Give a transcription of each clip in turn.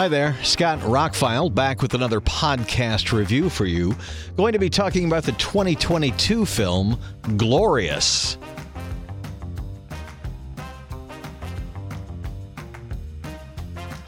Hi there, Scott Rockfile back with another podcast review for you. Going to be talking about the 2022 film Glorious.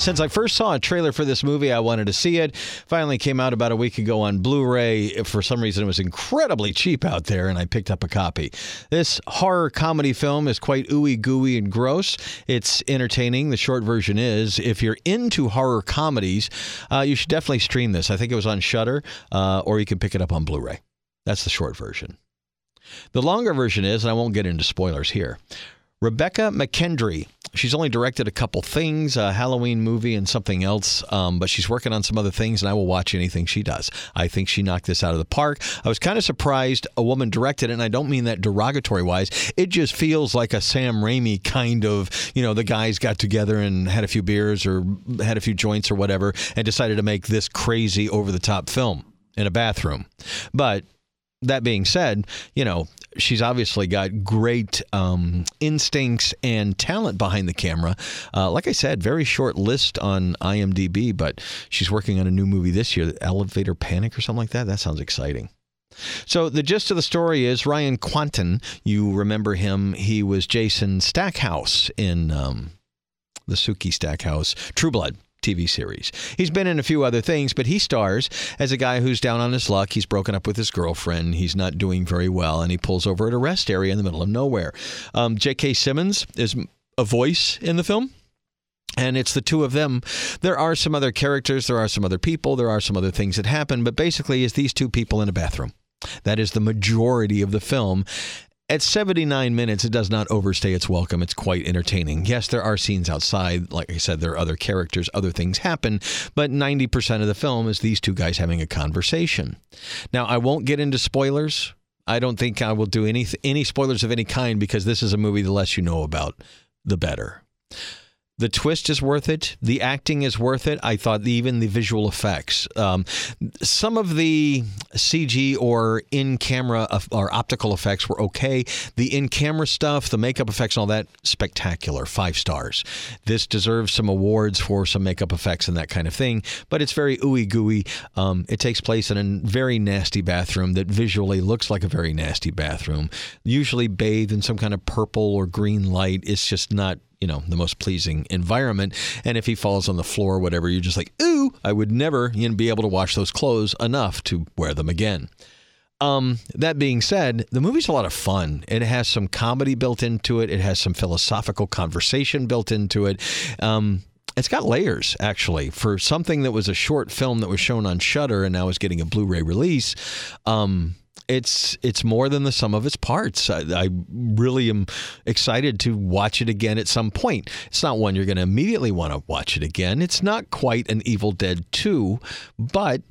Since I first saw a trailer for this movie, I wanted to see it. Finally came out about a week ago on Blu ray. For some reason, it was incredibly cheap out there, and I picked up a copy. This horror comedy film is quite ooey gooey and gross. It's entertaining. The short version is if you're into horror comedies, uh, you should definitely stream this. I think it was on Shudder, uh, or you can pick it up on Blu ray. That's the short version. The longer version is, and I won't get into spoilers here. Rebekah McKendry. She's only directed a couple things, a Halloween movie and something else, um, but she's working on some other things, and I will watch anything she does. I think she knocked this out of the park. I was kind of surprised a woman directed it, and I don't mean that derogatory wise. It just feels like a Sam Raimi kind of, you know, the guys got together and had a few beers or had a few joints or whatever and decided to make this crazy over the top film in a bathroom. But that being said, you know, she's obviously got great um, instincts and talent behind the camera. Uh, like I said, very short list on IMDb, but she's working on a new movie this year, Elevator Panic or something like that. That sounds exciting. So the gist of the story is Ryan Kwanten. You remember him? He was Jason Stackhouse in um, the Sookie Stackhouse True Blood. TV series. He's been in a few other things, but he stars as a guy who's down on his luck. He's broken up with his girlfriend. He's not doing very well, and he pulls over at a rest area in the middle of nowhere. Um, J.K. Simmons is a voice in the film. And it's the two of them. There are some other characters, there are some other people, there are some other things that happen, but basically, it's these two people in a bathroom. That is the majority of the film. At 79 minutes, it does not overstay its welcome. It's quite entertaining. Yes, there are scenes outside. Like I said, there are other characters, other things happen, but 90% of the film is these two guys having a conversation. Now, I won't get into spoilers. I don't think I will do any any spoilers of any kind because this is a movie the less you know about, the better. The twist is worth it. The acting is worth it. I thought even the visual effects. Um, some of the CG or in camera or optical effects were okay. The in camera stuff, the makeup effects, and all that, spectacular. Five stars. This deserves some awards for some makeup effects and that kind of thing, but it's very ooey gooey. Um, it takes place in a very nasty bathroom that visually looks like a very nasty bathroom, usually bathed in some kind of purple or green light. It's just not you know the most pleasing environment. And if he falls on the floor or whatever, you're just like, ooh, I would never you know, be able to wash those clothes enough to wear them again. Um, that being said, the movie's a lot of fun. It has some comedy built into it. It has some philosophical conversation built into it. Um, it's got layers actually for something that was a short film that was shown on Shudder and now is getting a Blu-ray release. Um, it's it's more than the sum of its parts. I, I, really am excited to watch it again at some point. It's not one you're going to immediately want to watch it again. It's not quite an Evil Dead 2, but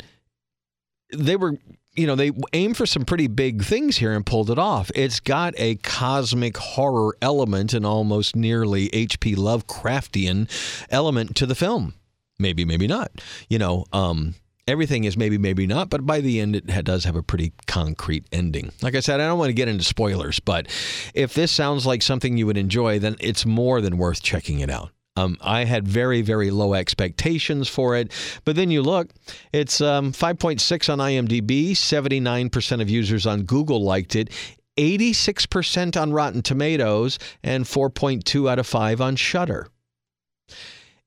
they were you know, they aimed for some pretty big things here and pulled it off. It's got a cosmic horror element and almost nearly H.P. Lovecraftian element to the film. Maybe, maybe not. You know, um, everything is maybe, maybe not, but by the end, it does have a pretty concrete ending. Like I said, I don't want to get into spoilers, but if this sounds like something you would enjoy, then it's more than worth checking it out. Um, I had very, very low expectations for it, but then you look, it's um, 5.6 on IMDb, 79% of users on Google liked it. 86% on Rotten Tomatoes and 4.2 out of 5 on Shudder.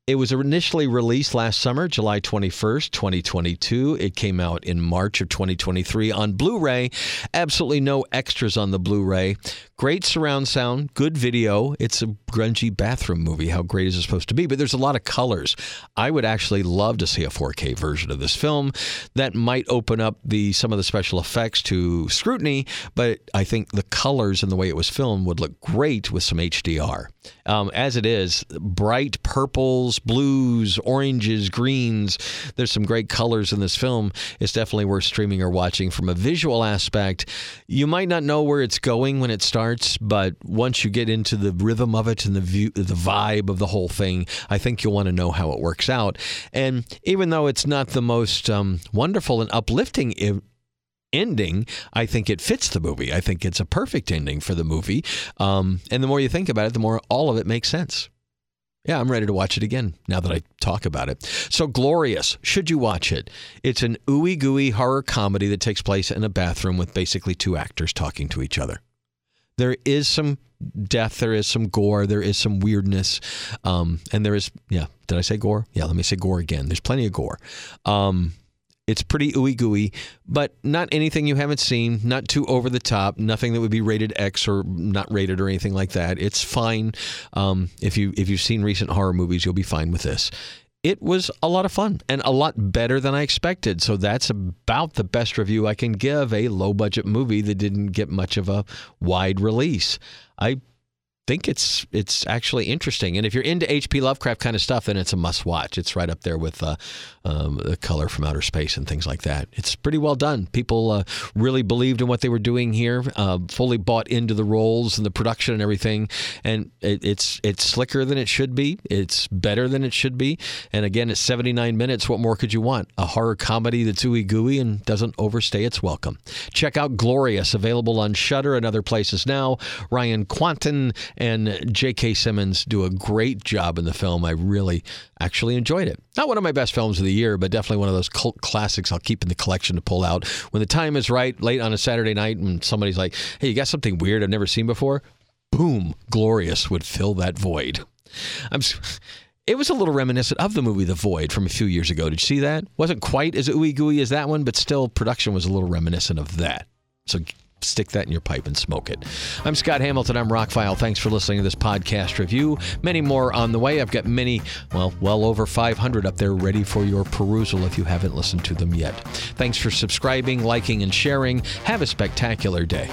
It was initially released last summer, July 21st, 2022. It came out in March of 2023 on Blu ray. Absolutely no extras on the Blu ray. Great surround sound, good video. It's a grungy bathroom movie. How great is it supposed to be? But there's a lot of colors. I would actually love to see a 4K version of this film. That might open up the some of the special effects to scrutiny, but I think the colors and the way it was filmed would look great with some HDR. Um, as it is, bright purples, blues, oranges, greens. There's some great colors in this film. It's definitely worth streaming or watching from a visual aspect. You might not know where it's going when it starts but once you get into the rhythm of it and the view, the vibe of the whole thing, I think you'll want to know how it works out. And even though it's not the most um, wonderful and uplifting ending, I think it fits the movie. I think it's a perfect ending for the movie. Um, and the more you think about it, the more all of it makes sense. Yeah, I'm ready to watch it again now that I talk about it. So, Glorious, should you watch it? It's an ooey gooey horror comedy that takes place in a bathroom with basically two actors talking to each other. There is some death, there is some gore, there is some weirdness, um, and there is, yeah, did I say gore? Yeah, let me say gore again. There's plenty of gore. Um, it's pretty ooey gooey, but not anything you haven't seen, not too over the top, nothing that would be rated X or not rated or anything like that. It's fine. Um, if you if you've seen recent horror movies, you'll be fine with this. It was a lot of fun and a lot better than I expected. So that's about the best review I can give a low budget movie that didn't get much of a wide release. I think it's it's actually interesting. And if you're into H.P. Lovecraft kind of stuff, then it's a must watch. It's right up there with uh, um, the color from outer space and things like that. It's pretty well done. People uh, really believed in what they were doing here, uh, fully bought into the roles and the production and everything. And it, it's it's slicker than it should be. It's better than it should be. And again, it's 79 minutes. What more could you want? A horror comedy that's ooey gooey and doesn't overstay its welcome. Check out Glorious, available on Shudder and other places now. Ryan Kwanten and J.K. Simmons do a great job in the film. I really actually enjoyed it. Not one of my best films of the year, but definitely one of those cult classics I'll keep in the collection to pull out when the time is right, late on a Saturday night, and somebody's like, "Hey, you got something weird I've never seen before?" Boom, glorious would fill that void. I'm. It was a little reminiscent of the movie The Void from a few years ago. Did you see that? Wasn't quite as ooey gooey as that one, but still production was a little reminiscent of that. So stick that in your pipe and smoke it. I'm Scott Hamilton. I'm Rockfile. Thanks for listening to this podcast review. Many more on the way. I've got many, well, well over 500 up there ready for your perusal if you haven't listened to them yet. Thanks for subscribing, liking, and sharing. Have a spectacular day.